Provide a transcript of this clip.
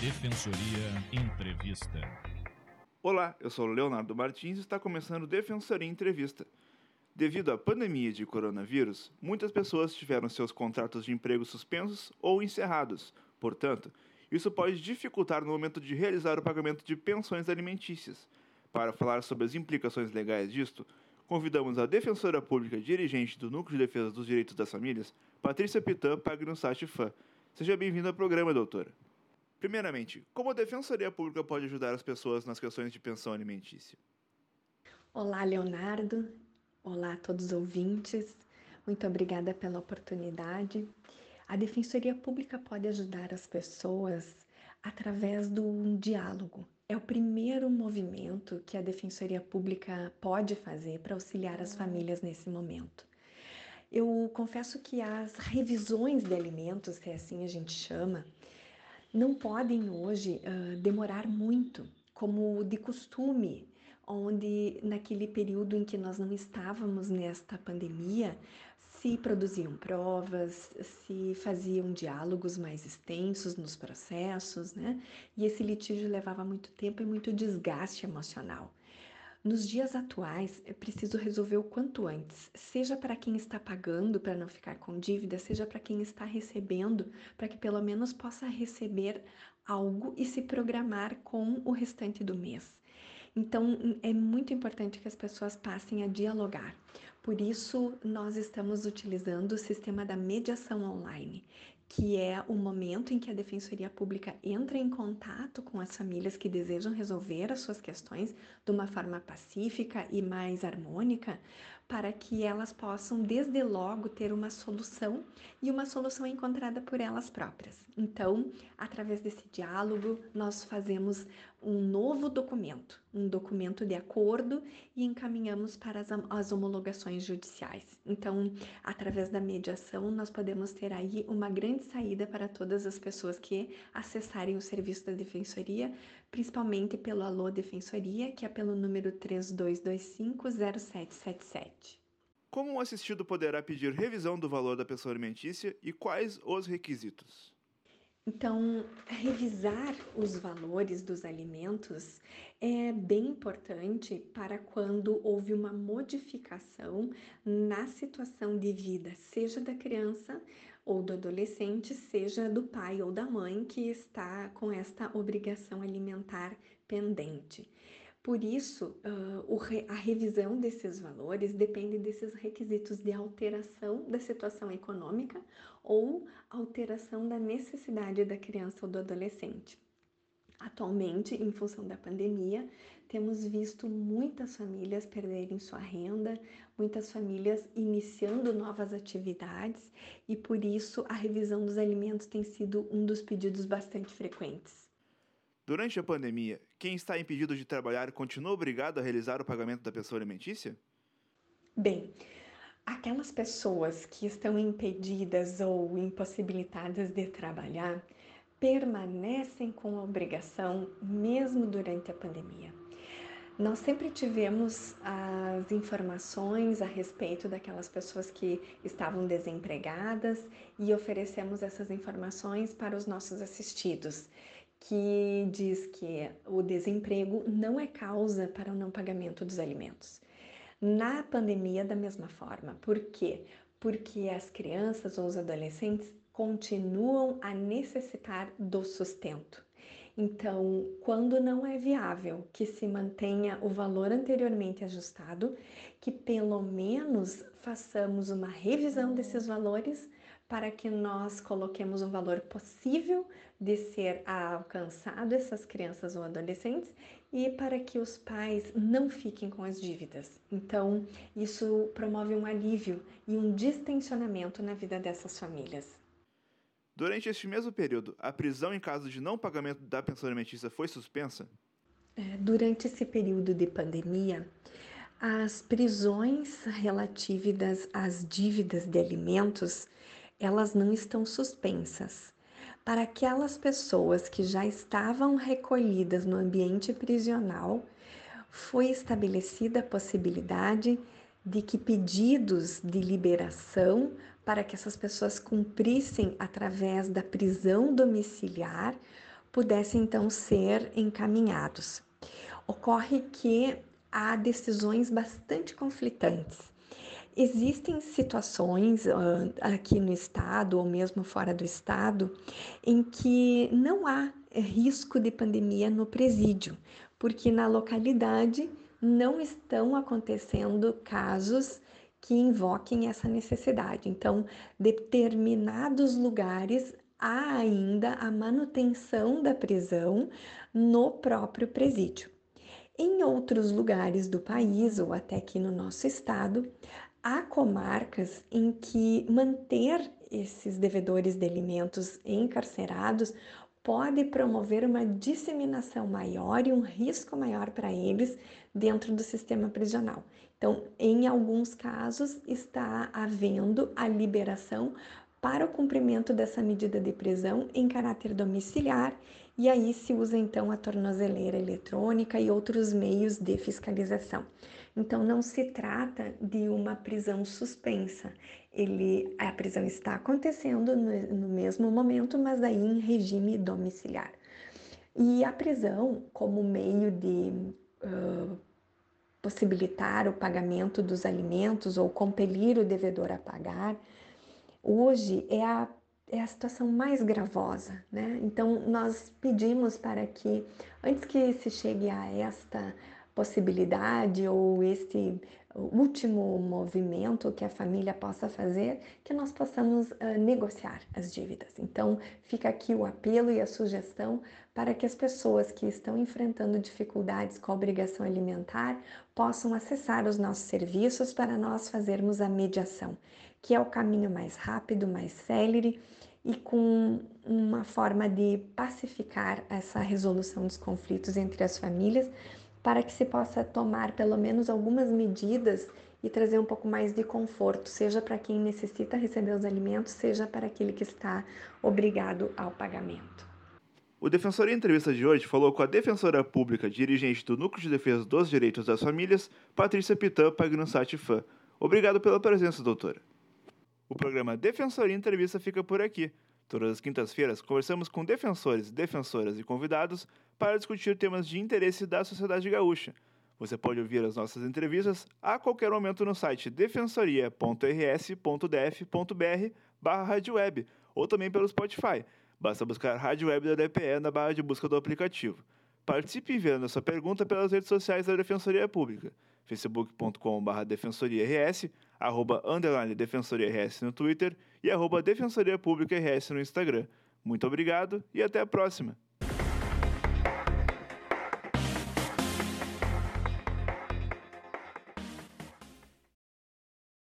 Defensoria Entrevista. Olá, eu sou Leonardo Martins e está começando Defensoria Entrevista. Devido à pandemia de coronavírus, muitas pessoas tiveram seus contratos de emprego suspensos ou encerrados. Portanto, isso pode dificultar no momento de realizar o pagamento de pensões alimentícias. Para falar sobre as implicações legais disto, convidamos a defensora pública dirigente do Núcleo de Defesa dos Direitos das Famílias, Patrícia Pitã Pagnussati Fã. Seja bem-vinda ao programa, doutora. Primeiramente, como a Defensoria Pública pode ajudar as pessoas nas questões de pensão alimentícia? Olá, Leonardo. Olá a todos os ouvintes. Muito obrigada pela oportunidade. A Defensoria Pública pode ajudar as pessoas através do diálogo. É o primeiro movimento que a Defensoria Pública pode fazer para auxiliar as famílias nesse momento. Eu confesso que as revisões de alimentos, se é assim a gente chama, não podem hoje uh, demorar muito, como de costume, onde naquele período em que nós não estávamos nesta pandemia, se produziam provas, se faziam diálogos mais extensos nos processos, né? E esse litígio levava muito tempo e muito desgaste emocional. Nos dias atuais, é preciso resolver o quanto antes, seja para quem está pagando para não ficar com dívida, seja para quem está recebendo, para que pelo menos possa receber algo e se programar com o restante do mês. Então, é muito importante que as pessoas passem a dialogar. Por isso, nós estamos utilizando o sistema da mediação online, que é o momento em que a Defensoria Pública entra em contato com as famílias que desejam resolver as suas questões de uma forma pacífica e mais harmônica, para que elas possam, desde logo, ter uma solução e uma solução encontrada por elas próprias. Então, através desse diálogo, nós fazemos um novo documento, um documento de acordo e encaminhamos para as, as homologações judiciais. Então, através da mediação, nós podemos ter aí uma grande saída para todas as pessoas que acessarem o serviço da Defensoria, principalmente pelo Alô Defensoria, que é pelo número 32250777. Como um assistido poderá pedir revisão do valor da pensão alimentícia e quais os requisitos? Então, revisar os valores dos alimentos é bem importante para quando houve uma modificação na situação de vida, seja da criança ou do adolescente, seja do pai ou da mãe que está com esta obrigação alimentar pendente. Por isso, uh, a revisão desses valores depende desses requisitos de alteração da situação econômica ou alteração da necessidade da criança ou do adolescente. Atualmente, em função da pandemia, temos visto muitas famílias perderem sua renda, muitas famílias iniciando novas atividades e por isso a revisão dos alimentos tem sido um dos pedidos bastante frequentes. Durante a pandemia, quem está impedido de trabalhar continua obrigado a realizar o pagamento da pensão alimentícia? Bem, aquelas pessoas que estão impedidas ou impossibilitadas de trabalhar permanecem com a obrigação mesmo durante a pandemia. Nós sempre tivemos as informações a respeito daquelas pessoas que estavam desempregadas e oferecemos essas informações para os nossos assistidos que diz que o desemprego não é causa para o não pagamento dos alimentos. Na pandemia, da mesma forma. Por quê? Porque as crianças ou os adolescentes continuam a necessitar do sustento. Então, quando não é viável que se mantenha o valor anteriormente ajustado, que pelo menos façamos uma revisão desses valores para que nós coloquemos um valor possível de ser alcançado essas crianças ou adolescentes e para que os pais não fiquem com as dívidas. Então, isso promove um alívio e um distensionamento na vida dessas famílias. Durante este mesmo período, a prisão em caso de não pagamento da pensão alimentícia foi suspensa? É, durante esse período de pandemia, as prisões relativas às dívidas de alimentos elas não estão suspensas. Para aquelas pessoas que já estavam recolhidas no ambiente prisional, foi estabelecida a possibilidade de que pedidos de liberação para que essas pessoas cumprissem através da prisão domiciliar pudessem então ser encaminhados. Ocorre que há decisões bastante conflitantes. Existem situações uh, aqui no estado ou mesmo fora do estado em que não há risco de pandemia no presídio, porque na localidade não estão acontecendo casos que invoquem essa necessidade. Então, determinados lugares há ainda a manutenção da prisão no próprio presídio. Em outros lugares do país, ou até aqui no nosso estado, há comarcas em que manter esses devedores de alimentos encarcerados pode promover uma disseminação maior e um risco maior para eles dentro do sistema prisional. Então, em alguns casos, está havendo a liberação para o cumprimento dessa medida de prisão em caráter domiciliar e aí se usa então a tornozeleira eletrônica e outros meios de fiscalização. Então não se trata de uma prisão suspensa. Ele, a prisão está acontecendo no, no mesmo momento, mas aí em regime domiciliar. E a prisão, como meio de uh, possibilitar o pagamento dos alimentos ou compelir o devedor a pagar, hoje é a é a situação mais gravosa, né? Então nós pedimos para que antes que se chegue a esta possibilidade ou este último movimento que a família possa fazer, que nós possamos uh, negociar as dívidas. Então, fica aqui o apelo e a sugestão para que as pessoas que estão enfrentando dificuldades com a obrigação alimentar possam acessar os nossos serviços para nós fazermos a mediação, que é o caminho mais rápido, mais célere e com uma forma de pacificar essa resolução dos conflitos entre as famílias, para que se possa tomar pelo menos algumas medidas e trazer um pouco mais de conforto, seja para quem necessita receber os alimentos, seja para aquele que está obrigado ao pagamento. O Defensor em entrevista de hoje falou com a defensora pública dirigente do Núcleo de Defesa dos Direitos das Famílias, Patrícia Pitã Pagnussati Fã. Obrigado pela presença, doutora. O programa Defensoria Entrevista fica por aqui. Todas as quintas-feiras, conversamos com defensores, defensoras e convidados para discutir temas de interesse da sociedade gaúcha. Você pode ouvir as nossas entrevistas a qualquer momento no site defensoria.rs.df.br barra web ou também pelo Spotify. Basta buscar Rádio Web da DPE na barra de busca do aplicativo. Participe enviando a sua pergunta pelas redes sociais da Defensoria Pública facebook.com.br defensoriars, arroba underline defensoriars no Twitter e arroba defensoria pública RS no Instagram. Muito obrigado e até a próxima!